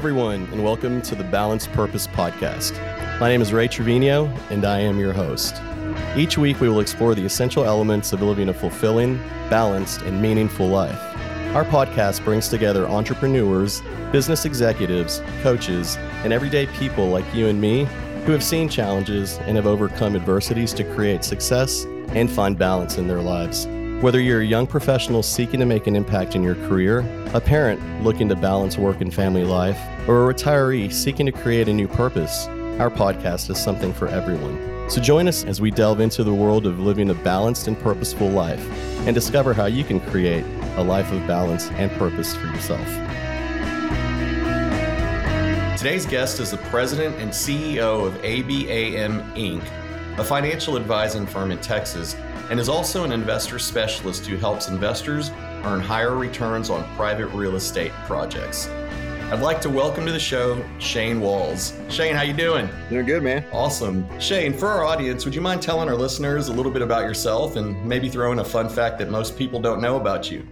everyone, and welcome to the Balanced Purpose Podcast. My name is Ray Trevino, and I am your host. Each week, we will explore the essential elements of living a fulfilling, balanced, and meaningful life. Our podcast brings together entrepreneurs, business executives, coaches, and everyday people like you and me who have seen challenges and have overcome adversities to create success and find balance in their lives. Whether you're a young professional seeking to make an impact in your career, a parent looking to balance work and family life, or a retiree seeking to create a new purpose, our podcast is something for everyone. So join us as we delve into the world of living a balanced and purposeful life and discover how you can create a life of balance and purpose for yourself. Today's guest is the president and CEO of ABAM Inc., a financial advising firm in Texas and is also an investor specialist who helps investors earn higher returns on private real estate projects. I'd like to welcome to the show Shane Walls. Shane, how you doing? Doing good, man. Awesome. Shane, for our audience, would you mind telling our listeners a little bit about yourself and maybe throw in a fun fact that most people don't know about you?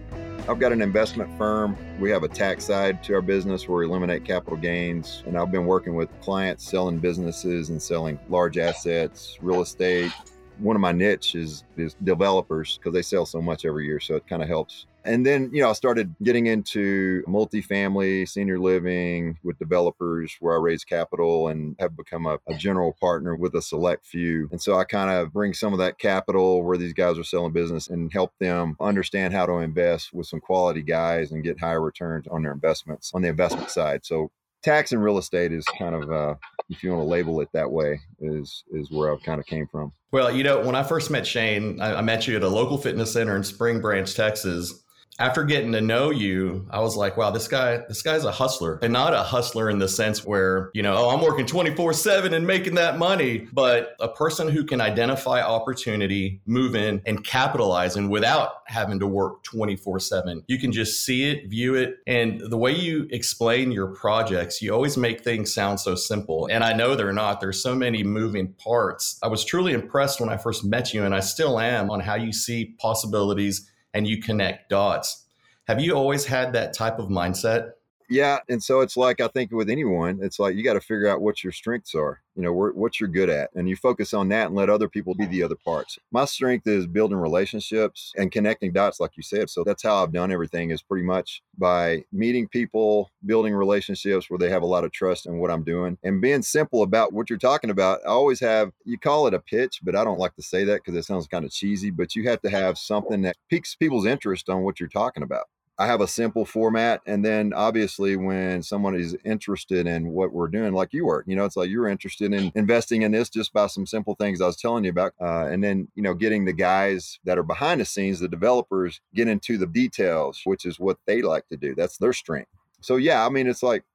I've got an investment firm. We have a tax side to our business where we eliminate capital gains. And I've been working with clients selling businesses and selling large assets, real estate, one of my niche is, is developers because they sell so much every year. So it kind of helps. And then, you know, I started getting into multifamily, senior living with developers where I raise capital and have become a, a general partner with a select few. And so I kind of bring some of that capital where these guys are selling business and help them understand how to invest with some quality guys and get higher returns on their investments on the investment side. So tax and real estate is kind of uh, if you want to label it that way is is where i kind of came from. Well you know when i first met shane I, I met you at a local fitness center in spring branch texas after getting to know you, I was like, wow, this guy, this guy's a hustler and not a hustler in the sense where, you know, oh, I'm working 24 seven and making that money, but a person who can identify opportunity, move in and capitalize and without having to work 24 seven. You can just see it, view it. And the way you explain your projects, you always make things sound so simple. And I know they're not. There's so many moving parts. I was truly impressed when I first met you and I still am on how you see possibilities and you connect dots. Have you always had that type of mindset? Yeah, and so it's like I think with anyone, it's like you got to figure out what your strengths are. You know, what you're good at, and you focus on that and let other people be the other parts. My strength is building relationships and connecting dots, like you said. So that's how I've done everything. Is pretty much by meeting people, building relationships where they have a lot of trust in what I'm doing, and being simple about what you're talking about. I always have you call it a pitch, but I don't like to say that because it sounds kind of cheesy. But you have to have something that piques people's interest on what you're talking about. I have a simple format. And then obviously, when someone is interested in what we're doing, like you were, you know, it's like you're interested in investing in this just by some simple things I was telling you about. Uh, and then, you know, getting the guys that are behind the scenes, the developers, get into the details, which is what they like to do. That's their strength. So, yeah, I mean, it's like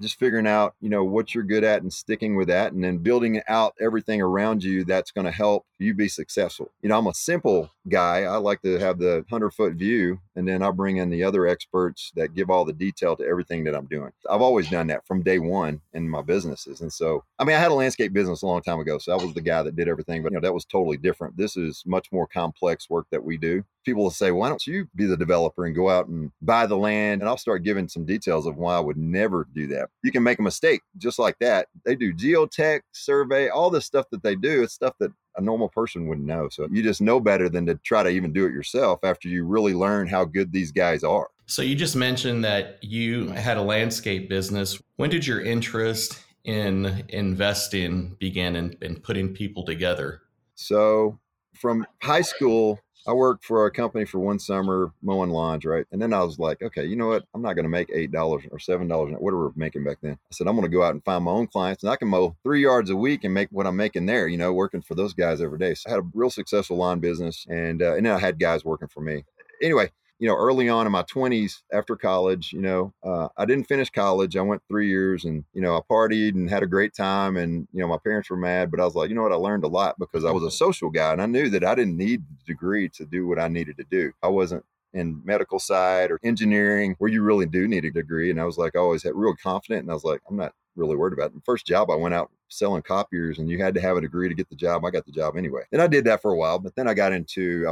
just figuring out you know what you're good at and sticking with that and then building out everything around you that's going to help you be successful. You know i'm a simple guy. I like to have the 100 foot view and then i bring in the other experts that give all the detail to everything that i'm doing. I've always done that from day one in my businesses and so i mean i had a landscape business a long time ago so i was the guy that did everything but you know that was totally different. This is much more complex work that we do people will say, why don't you be the developer and go out and buy the land? And I'll start giving some details of why I would never do that. You can make a mistake just like that. They do geotech, survey, all the stuff that they do. It's stuff that a normal person wouldn't know. So you just know better than to try to even do it yourself after you really learn how good these guys are. So you just mentioned that you had a landscape business. When did your interest in investing begin and in, in putting people together? So from high school, I worked for a company for one summer mowing lawns, right? And then I was like, okay, you know what? I'm not going to make eight dollars or seven dollars, whatever we're making back then. I said I'm going to go out and find my own clients, and I can mow three yards a week and make what I'm making there. You know, working for those guys every day. So I had a real successful lawn business, and uh, and then I had guys working for me. Anyway, you know, early on in my 20s after college, you know, uh, I didn't finish college. I went three years and, you know, I partied and had a great time. And, you know, my parents were mad, but I was like, you know what? I learned a lot because I was a social guy and I knew that I didn't need the degree to do what I needed to do. I wasn't in medical side or engineering where you really do need a degree. And I was like, I always had real confident. And I was like, I'm not really worried about it. The first job I went out selling copiers and you had to have a degree to get the job. I got the job anyway. And I did that for a while, but then I got into,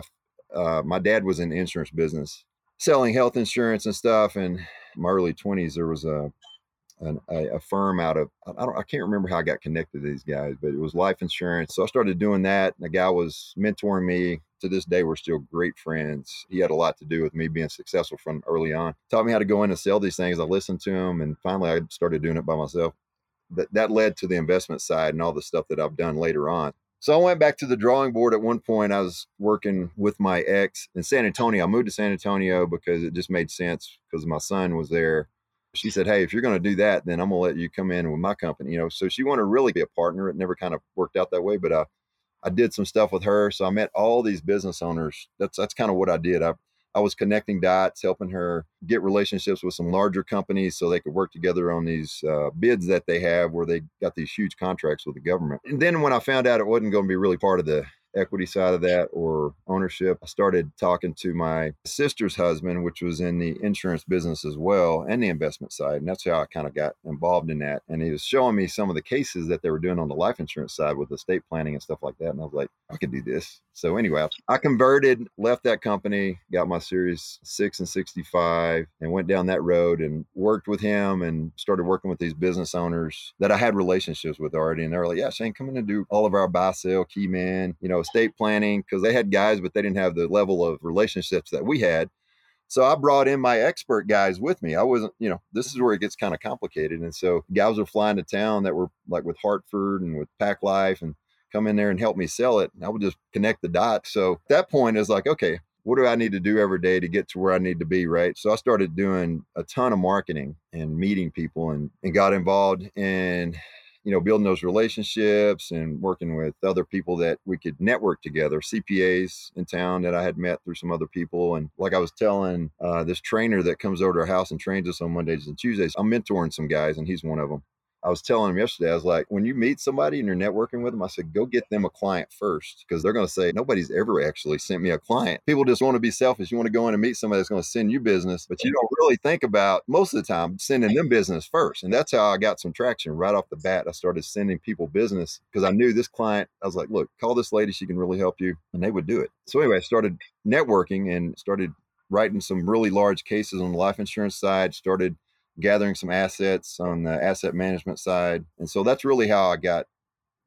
uh, my dad was in the insurance business, selling health insurance and stuff. And my early 20s, there was a, an, a, a, firm out of I don't I can't remember how I got connected to these guys, but it was life insurance. So I started doing that. And the guy was mentoring me. To this day, we're still great friends. He had a lot to do with me being successful from early on. Taught me how to go in and sell these things. I listened to him, and finally, I started doing it by myself. That that led to the investment side and all the stuff that I've done later on. So I went back to the drawing board at one point. I was working with my ex in San Antonio. I moved to San Antonio because it just made sense because my son was there she said, Hey, if you're going to do that, then I'm going to let you come in with my company. You know, so she wanted to really be a partner. It never kind of worked out that way, but uh, I did some stuff with her. So I met all these business owners. That's, that's kind of what I did. I, I was connecting dots, helping her get relationships with some larger companies so they could work together on these uh, bids that they have where they got these huge contracts with the government. And then when I found out it wasn't going to be really part of the equity side of that or ownership. I started talking to my sister's husband, which was in the insurance business as well and the investment side. And that's how I kind of got involved in that. And he was showing me some of the cases that they were doing on the life insurance side with estate planning and stuff like that. And I was like, I could do this. So anyway, I converted, left that company, got my series six and 65 and went down that road and worked with him and started working with these business owners that I had relationships with already. And they were like, yeah, Shane, come in and do all of our buy sale, key man, you know, estate planning because they had guys, but they didn't have the level of relationships that we had. So I brought in my expert guys with me. I wasn't, you know, this is where it gets kind of complicated. And so guys were flying to town that were like with Hartford and with Pac Life and come in there and help me sell it. And I would just connect the dots. So at that point is like, okay, what do I need to do every day to get to where I need to be? Right. So I started doing a ton of marketing and meeting people and, and got involved in you know, building those relationships and working with other people that we could network together, CPAs in town that I had met through some other people. And like I was telling uh, this trainer that comes over to our house and trains us on Mondays and Tuesdays, I'm mentoring some guys, and he's one of them. I was telling him yesterday, I was like, when you meet somebody and you're networking with them, I said, go get them a client first because they're going to say, nobody's ever actually sent me a client. People just want to be selfish. You want to go in and meet somebody that's going to send you business, but you don't really think about most of the time sending them business first. And that's how I got some traction right off the bat. I started sending people business because I knew this client. I was like, look, call this lady. She can really help you. And they would do it. So anyway, I started networking and started writing some really large cases on the life insurance side, started gathering some assets on the asset management side. And so that's really how I got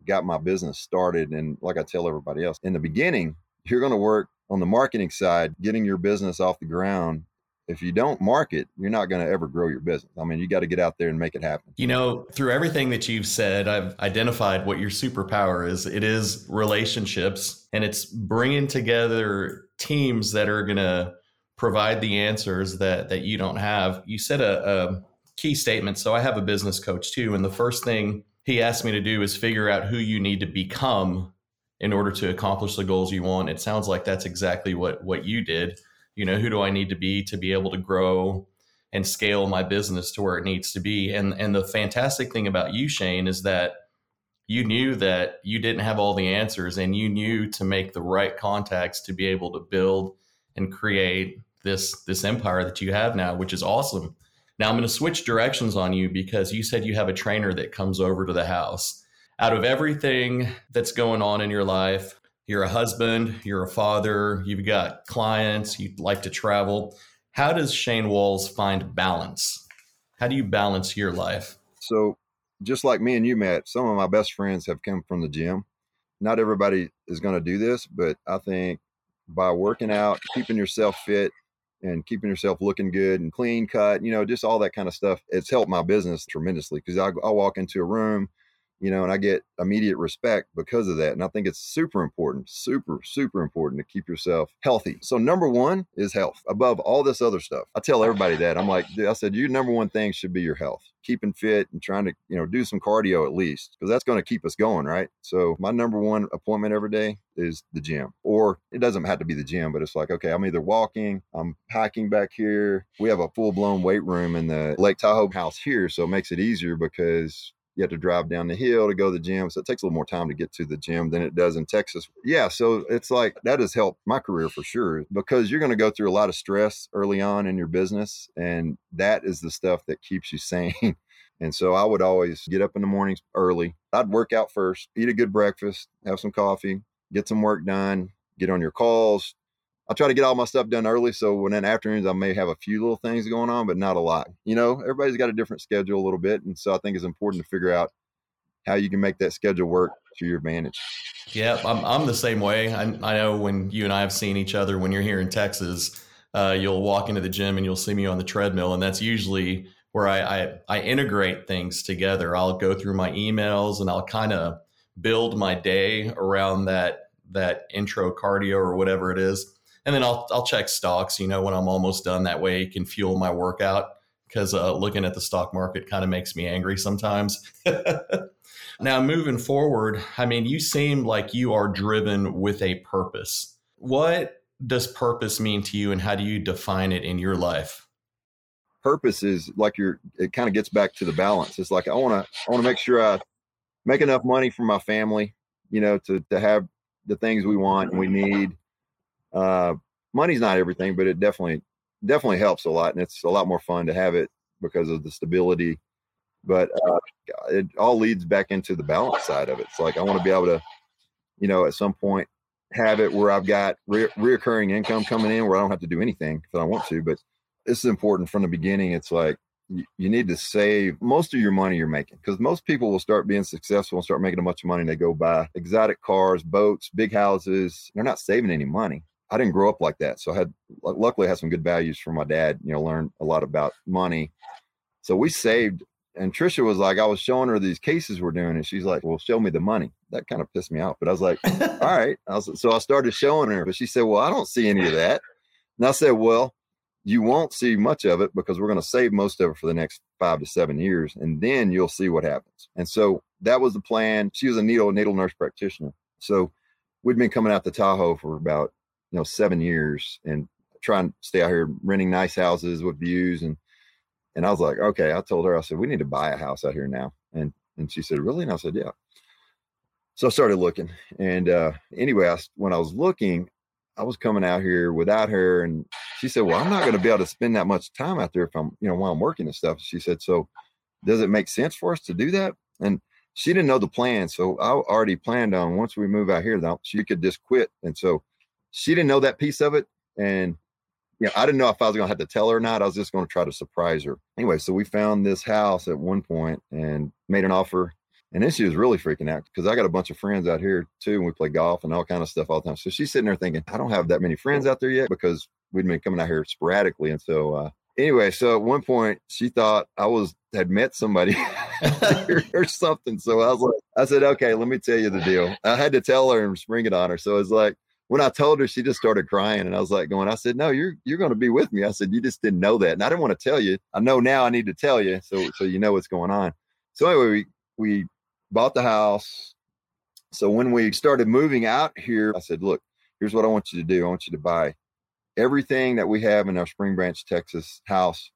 got my business started. And like I tell everybody else, in the beginning, you're going to work on the marketing side, getting your business off the ground. If you don't market, you're not going to ever grow your business. I mean, you got to get out there and make it happen. You know, through everything that you've said, I've identified what your superpower is. It is relationships and it's bringing together teams that are going to provide the answers that that you don't have. You said a, a key statement. So I have a business coach too, and the first thing he asked me to do is figure out who you need to become in order to accomplish the goals you want. It sounds like that's exactly what what you did. You know, who do I need to be to be able to grow and scale my business to where it needs to be? And and the fantastic thing about you, Shane, is that you knew that you didn't have all the answers and you knew to make the right contacts to be able to build and create this this empire that you have now, which is awesome. Now I'm going to switch directions on you because you said you have a trainer that comes over to the house. Out of everything that's going on in your life, you're a husband, you're a father, you've got clients, you like to travel. How does Shane Walls find balance? How do you balance your life? So, just like me and you, Matt, some of my best friends have come from the gym. Not everybody is going to do this, but I think by working out, keeping yourself fit, and keeping yourself looking good and clean cut, you know, just all that kind of stuff. It's helped my business tremendously because I, I walk into a room, you know, and I get immediate respect because of that. And I think it's super important, super, super important to keep yourself healthy. So, number one is health above all this other stuff. I tell everybody that. I'm like, I said, your number one thing should be your health keeping fit and trying to, you know, do some cardio at least because that's going to keep us going, right? So my number one appointment every day is the gym. Or it doesn't have to be the gym, but it's like, okay, I'm either walking, I'm hiking back here. We have a full-blown weight room in the Lake Tahoe house here, so it makes it easier because you have to drive down the hill to go to the gym. So it takes a little more time to get to the gym than it does in Texas. Yeah. So it's like that has helped my career for sure because you're going to go through a lot of stress early on in your business. And that is the stuff that keeps you sane. And so I would always get up in the mornings early. I'd work out first, eat a good breakfast, have some coffee, get some work done, get on your calls, I try to get all my stuff done early. So when in afternoons, I may have a few little things going on, but not a lot. You know, everybody's got a different schedule a little bit. And so I think it's important to figure out how you can make that schedule work to your advantage. Yeah, I'm, I'm the same way. I, I know when you and I have seen each other, when you're here in Texas, uh, you'll walk into the gym and you'll see me on the treadmill. And that's usually where I, I, I integrate things together. I'll go through my emails and I'll kind of build my day around that that intro cardio or whatever it is. And then I'll I'll check stocks, you know, when I'm almost done. That way it can fuel my workout because uh, looking at the stock market kind of makes me angry sometimes. now, moving forward, I mean, you seem like you are driven with a purpose. What does purpose mean to you, and how do you define it in your life? Purpose is like your. It kind of gets back to the balance. It's like I want to. I want to make sure I make enough money for my family, you know, to to have the things we want and we need. Uh, money's not everything, but it definitely definitely helps a lot, and it's a lot more fun to have it because of the stability. But uh, it all leads back into the balance side of it. It's like I want to be able to, you know, at some point have it where I've got re- reoccurring income coming in where I don't have to do anything if I want to. But this is important from the beginning. It's like you, need to save most of your money you're making because most people will start being successful and start making a bunch of money and they go buy exotic cars, boats, big houses. They're not saving any money. I didn't grow up like that. So I had, luckily, I had some good values from my dad, you know, learned a lot about money. So we saved. And Trisha was like, I was showing her these cases we're doing, and she's like, Well, show me the money. That kind of pissed me off. But I was like, All right. I was, so I started showing her, but she said, Well, I don't see any of that. And I said, Well, you won't see much of it because we're going to save most of it for the next five to seven years, and then you'll see what happens. And so that was the plan. She was a needle needle nurse practitioner, so we'd been coming out to Tahoe for about you know seven years and trying to stay out here renting nice houses with views and and I was like, okay. I told her, I said, we need to buy a house out here now, and and she said, really? And I said, yeah. So I started looking, and uh, anyway, I, when I was looking, I was coming out here without her, and she said, "Well, I'm not going to be able to spend that much time out there if I'm, you know, while I'm working and stuff." She said, "So, does it make sense for us to do that?" And she didn't know the plan, so I already planned on once we move out here, that she could just quit. And so, she didn't know that piece of it, and you know, I didn't know if I was going to have to tell her or not. I was just going to try to surprise her. Anyway, so we found this house at one point and made an offer and then she was really freaking out because I got a bunch of friends out here too, and we play golf and all kind of stuff all the time. So she's sitting there thinking, I don't have that many friends out there yet because we'd been coming out here sporadically. And so uh, anyway, so at one point she thought I was had met somebody or something. So I was like, I said, okay, let me tell you the deal. I had to tell her and spring it on her. So it's like when I told her, she just started crying, and I was like, going, I said, no, you're you're going to be with me. I said, you just didn't know that, and I didn't want to tell you. I know now. I need to tell you, so so you know what's going on. So anyway, we we bought the house. So when we started moving out here, I said, look, here's what I want you to do. I want you to buy everything that we have in our Spring Branch, Texas house.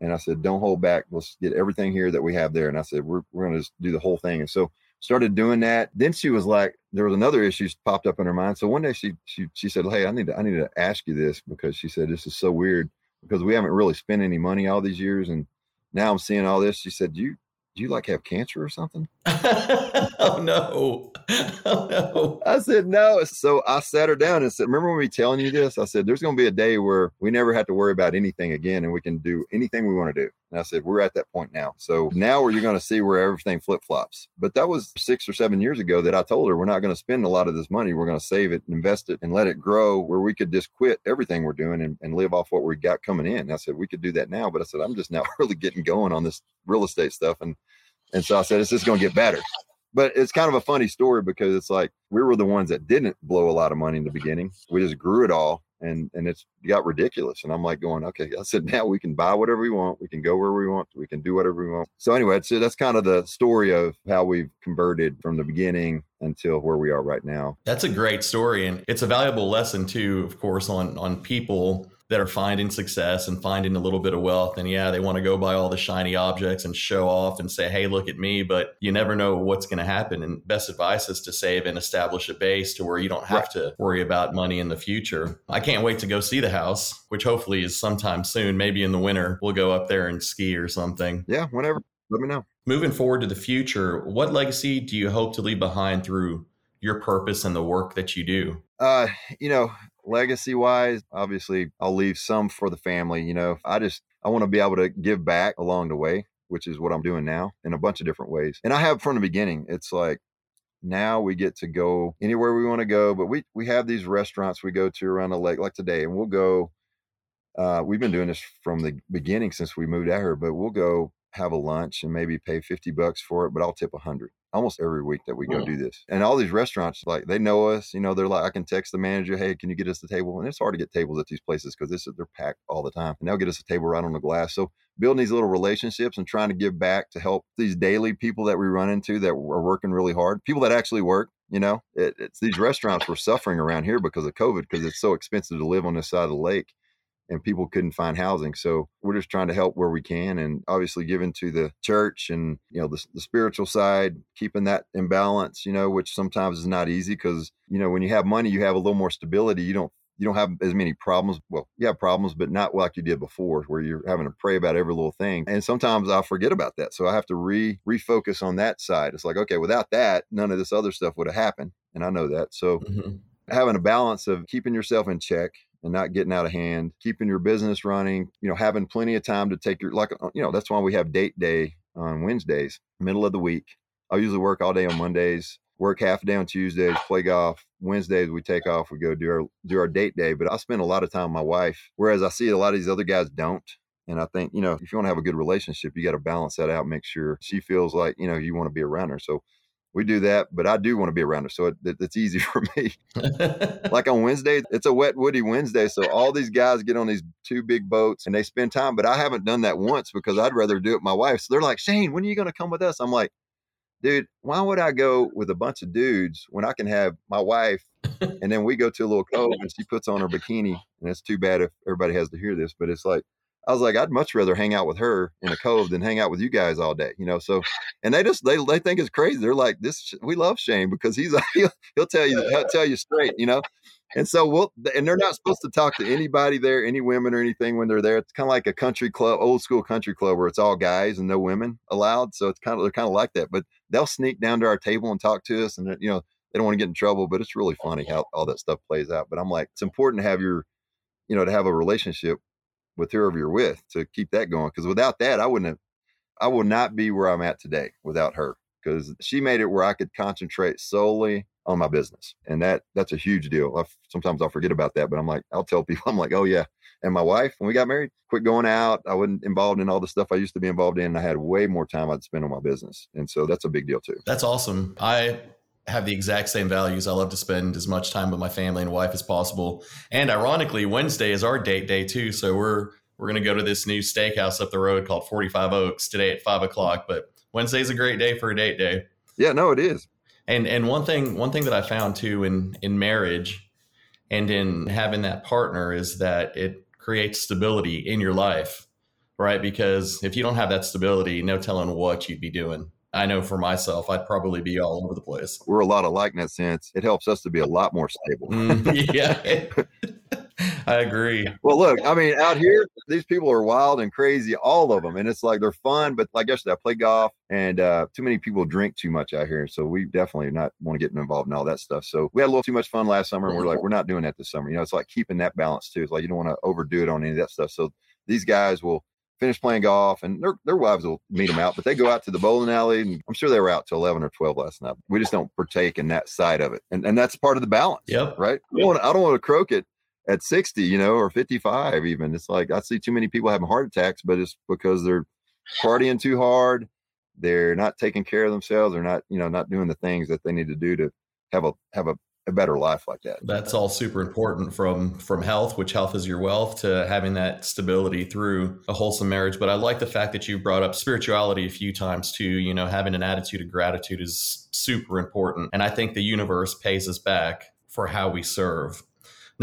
And I said, don't hold back. Let's get everything here that we have there. And I said, we're, we're going to do the whole thing. And so started doing that. Then she was like, there was another issue popped up in her mind. So one day she, she, she said, Hey, I need to, I need to ask you this because she said, this is so weird because we haven't really spent any money all these years. And now I'm seeing all this. She said, do you, do you like have cancer or something? oh no. Oh no. I said no. So I sat her down and said, Remember when we telling you this? I said, There's gonna be a day where we never have to worry about anything again and we can do anything we want to do. And I said, We're at that point now. So now where you're gonna see where everything flip flops. But that was six or seven years ago that I told her we're not gonna spend a lot of this money. We're gonna save it and invest it and let it grow where we could just quit everything we're doing and, and live off what we got coming in. And I said, We could do that now. But I said, I'm just now really getting going on this real estate stuff and and so I said, it's just going to get better. But it's kind of a funny story because it's like we were the ones that didn't blow a lot of money in the beginning. We just grew it all and and it's got ridiculous. And I'm like going, okay, I said now we can buy whatever we want, we can go where we want, we can do whatever we want. So anyway, so that's kind of the story of how we've converted from the beginning until where we are right now. That's a great story, and it's a valuable lesson too, of course, on on people that are finding success and finding a little bit of wealth. And yeah, they want to go buy all the shiny objects and show off and say, hey, look at me. But you never know what's going to happen. And best advice is to save and establish a base to where you don't have right. to worry about money in the future. I can't wait to go see the house, which hopefully is sometime soon. Maybe in the winter, we'll go up there and ski or something. Yeah, whenever. Let me know. Moving forward to the future, what legacy do you hope to leave behind through your purpose and the work that you do? Uh, you know, legacy wise, obviously I'll leave some for the family. You know, I just, I want to be able to give back along the way, which is what I'm doing now in a bunch of different ways. And I have from the beginning, it's like, now we get to go anywhere we want to go but we we have these restaurants we go to around the lake like today and we'll go uh, we've been doing this from the beginning since we moved out here but we'll go have a lunch and maybe pay 50 bucks for it but i'll tip a 100 almost every week that we go do this. And all these restaurants, like they know us, you know, they're like, I can text the manager, hey, can you get us the table? And it's hard to get tables at these places because this is they're packed all the time. And they'll get us a table right on the glass. So building these little relationships and trying to give back to help these daily people that we run into that are working really hard, people that actually work. You know, it, it's these restaurants were suffering around here because of COVID because it's so expensive to live on this side of the lake and people couldn't find housing. So we're just trying to help where we can and obviously giving to the church and, you know, the, the spiritual side, keeping that in balance, you know, which sometimes is not easy because, you know, when you have money, you have a little more stability. You don't you don't have as many problems. Well, you have problems, but not like you did before, where you're having to pray about every little thing. And sometimes I forget about that, so I have to re refocus on that side. It's like, okay, without that, none of this other stuff would have happened, and I know that. So mm-hmm. having a balance of keeping yourself in check and not getting out of hand, keeping your business running, you know, having plenty of time to take your, like, uh, you know, that's why we have date day on Wednesdays, middle of the week. I usually work all day on Mondays, work half a day on Tuesdays, play golf. Wednesdays we take off, we go do our do our date day. But I spend a lot of time with my wife, whereas I see a lot of these other guys don't. And I think, you know, if you want to have a good relationship, you got to balance that out, make sure she feels like, you know, you want to be around her. So we do that, but I do want to be around her, so it, it, it's easy for me. like on Wednesday, it's a wet woody Wednesday, so all these guys get on these two big boats and they spend time. But I haven't done that once because I'd rather do it with my wife. So they're like, Shane, when are you going to come with us? I'm like, dude, why would I go with a bunch of dudes when I can have my wife and then we go to a little cove and she puts on her bikini, and it's too bad if everybody has to hear this, but it's like I was like, I'd much rather hang out with her in a cove than hang out with you guys all day, you know. So, and they just they they think it's crazy. They're like, this we love Shane because he's he'll, he'll tell you he'll tell you straight, you know. And so we'll and they're not supposed to talk to anybody there, any women or anything when they're there. It's kind of like a country club, old school country club where it's all guys and no women allowed. So it's kind of they're kind of like that. But they'll sneak down to our table and talk to us, and you know they don't want to get in trouble. But it's really funny how all that stuff plays out. But I'm like, it's important to have your you know to have a relationship with whoever you're with to keep that going. Because without that, I wouldn't have, I would not be where I'm at today without her. Because she made it where I could concentrate solely on my business, and that that's a huge deal. I, sometimes I'll forget about that, but I'm like, I'll tell people, I'm like, oh yeah. And my wife, when we got married, quit going out. I wasn't involved in all the stuff I used to be involved in. I had way more time I'd spend on my business, and so that's a big deal too. That's awesome. I have the exact same values. I love to spend as much time with my family and wife as possible. And ironically, Wednesday is our date day too. So we're we're going to go to this new steakhouse up the road called 45 Oaks today at five o'clock. But Wednesday's a great day for a date day. Yeah, no, it is. And and one thing one thing that I found too in in marriage and in having that partner is that it creates stability in your life, right? Because if you don't have that stability, no telling what you'd be doing. I know for myself, I'd probably be all over the place. We're a lot alike in that sense. It helps us to be a lot more stable. Mm, yeah. I agree. Well, look, I mean, out here, these people are wild and crazy, all of them. And it's like they're fun, but like yesterday, I play golf and uh, too many people drink too much out here. So we definitely not want to get involved in all that stuff. So we had a little too much fun last summer and we're like, we're not doing that this summer. You know, it's like keeping that balance too. It's like you don't want to overdo it on any of that stuff. So these guys will finish playing golf and their, their wives will meet them out, but they go out to the bowling alley and I'm sure they were out till 11 or 12 last night. We just don't partake in that side of it. And, and that's part of the balance. Yep. Right. I don't, want, I don't want to croak it at 60, you know, or 55 even. It's like I see too many people having heart attacks, but it's because they're partying too hard. They're not taking care of themselves. They're not, you know, not doing the things that they need to do to have a have a, a better life like that. That's all super important from from health, which health is your wealth, to having that stability through a wholesome marriage. But I like the fact that you brought up spirituality a few times too. You know, having an attitude of gratitude is super important. And I think the universe pays us back for how we serve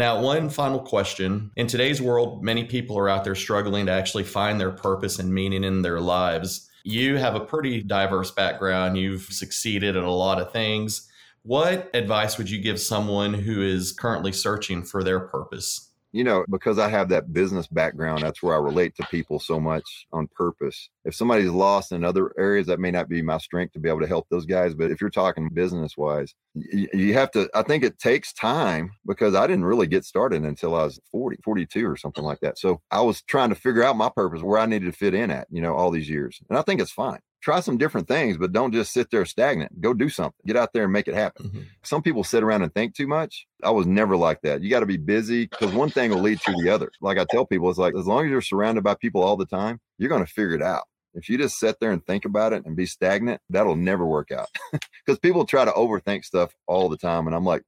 now, one final question. In today's world, many people are out there struggling to actually find their purpose and meaning in their lives. You have a pretty diverse background, you've succeeded at a lot of things. What advice would you give someone who is currently searching for their purpose? you know, because I have that business background, that's where I relate to people so much on purpose. If somebody's lost in other areas, that may not be my strength to be able to help those guys. But if you're talking business wise, you, have to, I think it takes time because I didn't really get started until I was 40, 42 or something like that. So I was trying to figure out my purpose, where I needed to fit in at, you know, all these years. And I think it's fine try some different things, but don't just sit there stagnant. Go do something. Get out there and make it happen. Mm-hmm. Some people sit around and think too much. I was never like that. You got to be busy because one thing will lead to the other. Like I tell people, it's like as long as you're surrounded by people all the time, you're going to figure it out. If you just sit there and think about it and be stagnant, that'll never work out. Because people try to overthink stuff all the time. And I'm like,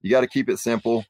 you got to keep it simple.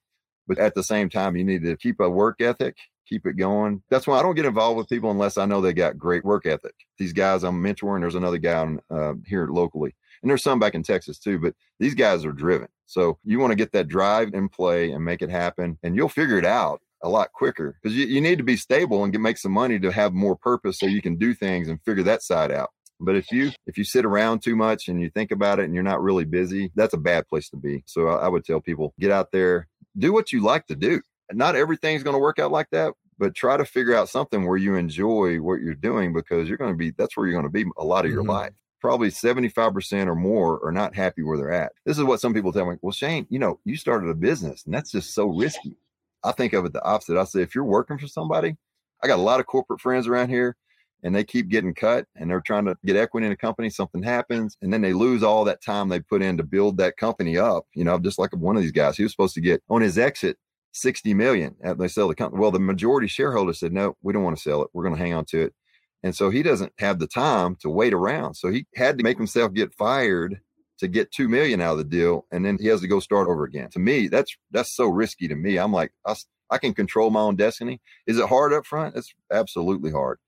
But at the same time, you need to keep a work ethic, keep it going. That's why I don't get involved with people unless I know they got great work ethic. These guys I'm mentoring, there's another guy on, uh, here locally, and there's some back in Texas too, but these guys are driven. So you want to get that drive in play and make it happen, and you'll figure it out a lot quicker because you, you need to be stable and get, make some money to have more purpose so you can do things and figure that side out. But if you if you sit around too much and you think about it and you're not really busy, that's a bad place to be. So I, I would tell people get out there, do what you like to do. Not everything's going to work out like that, but try to figure out something where you enjoy what you're doing because you're going to be that's where you're going to be a lot of your mm-hmm. life probably 75% or more are not happy where they're at. This is what some people tell me. Well, Shane, you know, you started a business and that's just so risky. I think of it the opposite. I say, if you're working for somebody, I got a lot of corporate friends around here and they keep getting cut and they're trying to get equity in a company, something happens, and then they lose all that time they put in to build that company up. You know, just like one of these guys, he was supposed to get on his exit 60 million they sell the company. Well, the majority shareholder said, no, we don't want to sell it. We're going to hang on to it. And so he doesn't have the time to wait around. So he had to make himself get fired to get 2 million out of the deal. And then he has to go start over again. To me, that's, that's so risky to me. I'm like, I, I can control my own destiny. Is it hard up front? It's absolutely hard.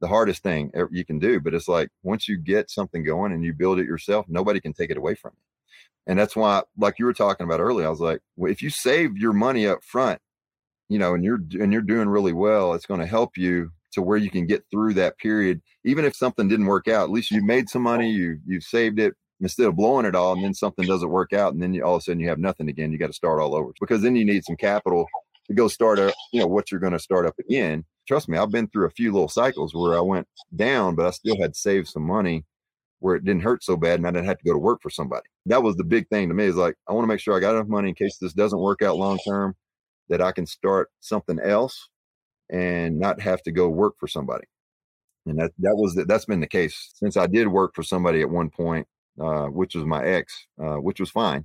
The hardest thing you can do, but it's like once you get something going and you build it yourself, nobody can take it away from you. And that's why, like you were talking about earlier, I was like, well, if you save your money up front, you know, and you're and you're doing really well, it's going to help you to where you can get through that period. Even if something didn't work out, at least you made some money, you you've saved it instead of blowing it all, and then something doesn't work out, and then you, all of a sudden you have nothing again. You got to start all over because then you need some capital to go start up. You know what you're going to start up again. Trust me, I've been through a few little cycles where I went down, but I still had saved some money where it didn't hurt so bad and I didn't have to go to work for somebody. That was the big thing to me is like, I want to make sure I got enough money in case this doesn't work out long term that I can start something else and not have to go work for somebody. And that, that was, the, that's been the case since I did work for somebody at one point, uh, which was my ex, uh, which was fine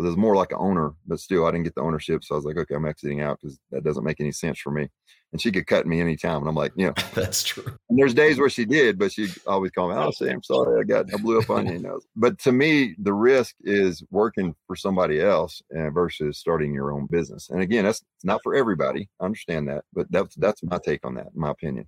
because it was more like an owner, but still I didn't get the ownership. So I was like, okay, I'm exiting out because that doesn't make any sense for me and she could cut me anytime. And I'm like, you know, that's true. And there's days where she did, but she always called me, oh, say, I'm sorry, I got, I blew up on you. Know? But to me, the risk is working for somebody else uh, versus starting your own business. And again, that's not for everybody. I understand that, but that's, that's my take on that, in my opinion.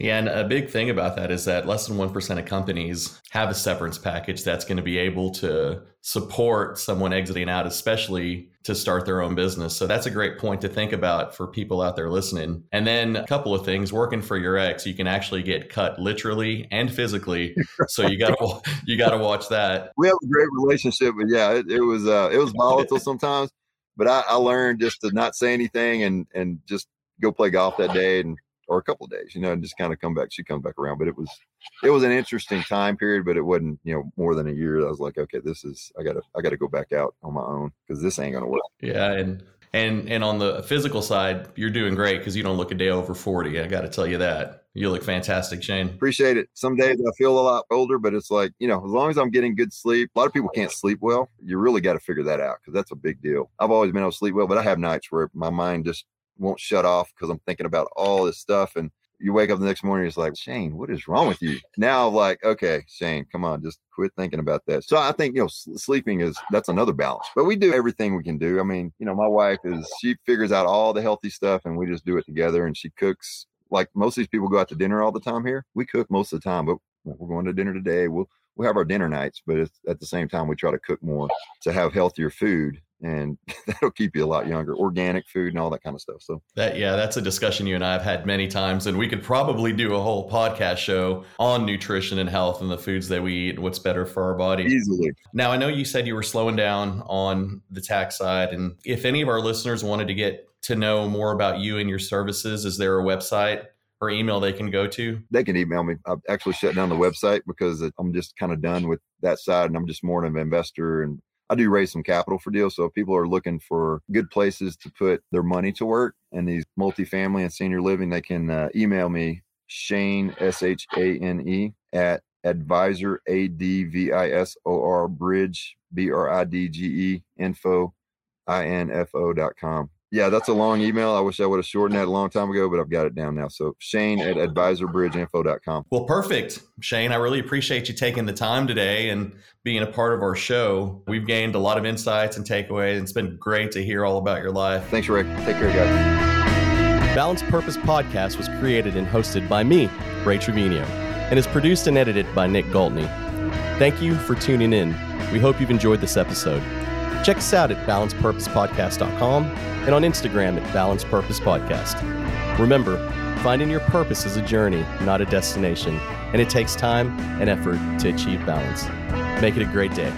Yeah, and a big thing about that is that less than 1% of companies have a severance package that's going to be able to support someone exiting out, especially to start their own business. So that's a great point to think about for people out there listening. And then a couple of things working for your ex, you can actually get cut literally and physically. So you got to you got to watch that. We have a great relationship, but yeah, it, it was uh, it was volatile sometimes, but I, I learned just to not say anything and and just go play golf that day and or a couple of days, you know, and just kind of come back. She comes back around, but it was it was an interesting time period, but it wasn't you know more than a year. I was like, okay, this is I gotta I gotta go back out on my own because this ain't gonna work. Yeah, and and and on the physical side, you're doing great because you don't look a day over forty. I got to tell you that you look fantastic, Shane. Appreciate it. Some days I feel a lot older, but it's like you know, as long as I'm getting good sleep. A lot of people can't sleep well. You really got to figure that out because that's a big deal. I've always been able to sleep well, but I have nights where my mind just won't shut off because I'm thinking about all this stuff. And you wake up the next morning, it's like, Shane, what is wrong with you? Now, like, okay, Shane, come on, just quit thinking about that. So I think, you know, sleeping is that's another balance, but we do everything we can do. I mean, you know, my wife is, she figures out all the healthy stuff and we just do it together and she cooks. Like most of these people go out to dinner all the time here. We cook most of the time, but we're going to dinner today. We'll, we have our dinner nights, but at the same time, we try to cook more to have healthier food and that'll keep you a lot younger. Organic food and all that kind of stuff. So that yeah, that's a discussion you and I have had many times, and we could probably do a whole podcast show on nutrition and health and the foods that we eat and what's better for our body. Easily. Now I know you said you were slowing down on the tax side, and if any of our listeners wanted to get to know more about you and your services, is there a website or email they can go to? They can email me. I've actually shut down the website because I'm just kind of done with that side and I'm just more of an investor and I do raise some capital for deals. So if people are looking for good places to put their money to work and these multifamily and senior living, they can uh, email me Shane S H A N E at advisor a d v i s o r bridge b r i d g e info i n f o dot com. Yeah, that's a long email. I wish I would have shortened that a long time ago, but I've got it down now. So Shane at advisorbridgeinfo.com. Well, perfect. Shane, I really appreciate you taking the time today and being a part of our show. We've gained a lot of insights and takeaways. It's been great to hear all about your life. Thanks, Rick. Take care, guys. Balanced Purpose Podcast was created and hosted by me, Ray Trevino, and is produced and edited by Nick Galtney. Thank you for tuning in. We hope you've enjoyed this episode. Check us out at balancedpurposepodcast.com and on Instagram at Balanced Purpose Podcast. Remember, finding your purpose is a journey, not a destination, and it takes time and effort to achieve balance. Make it a great day.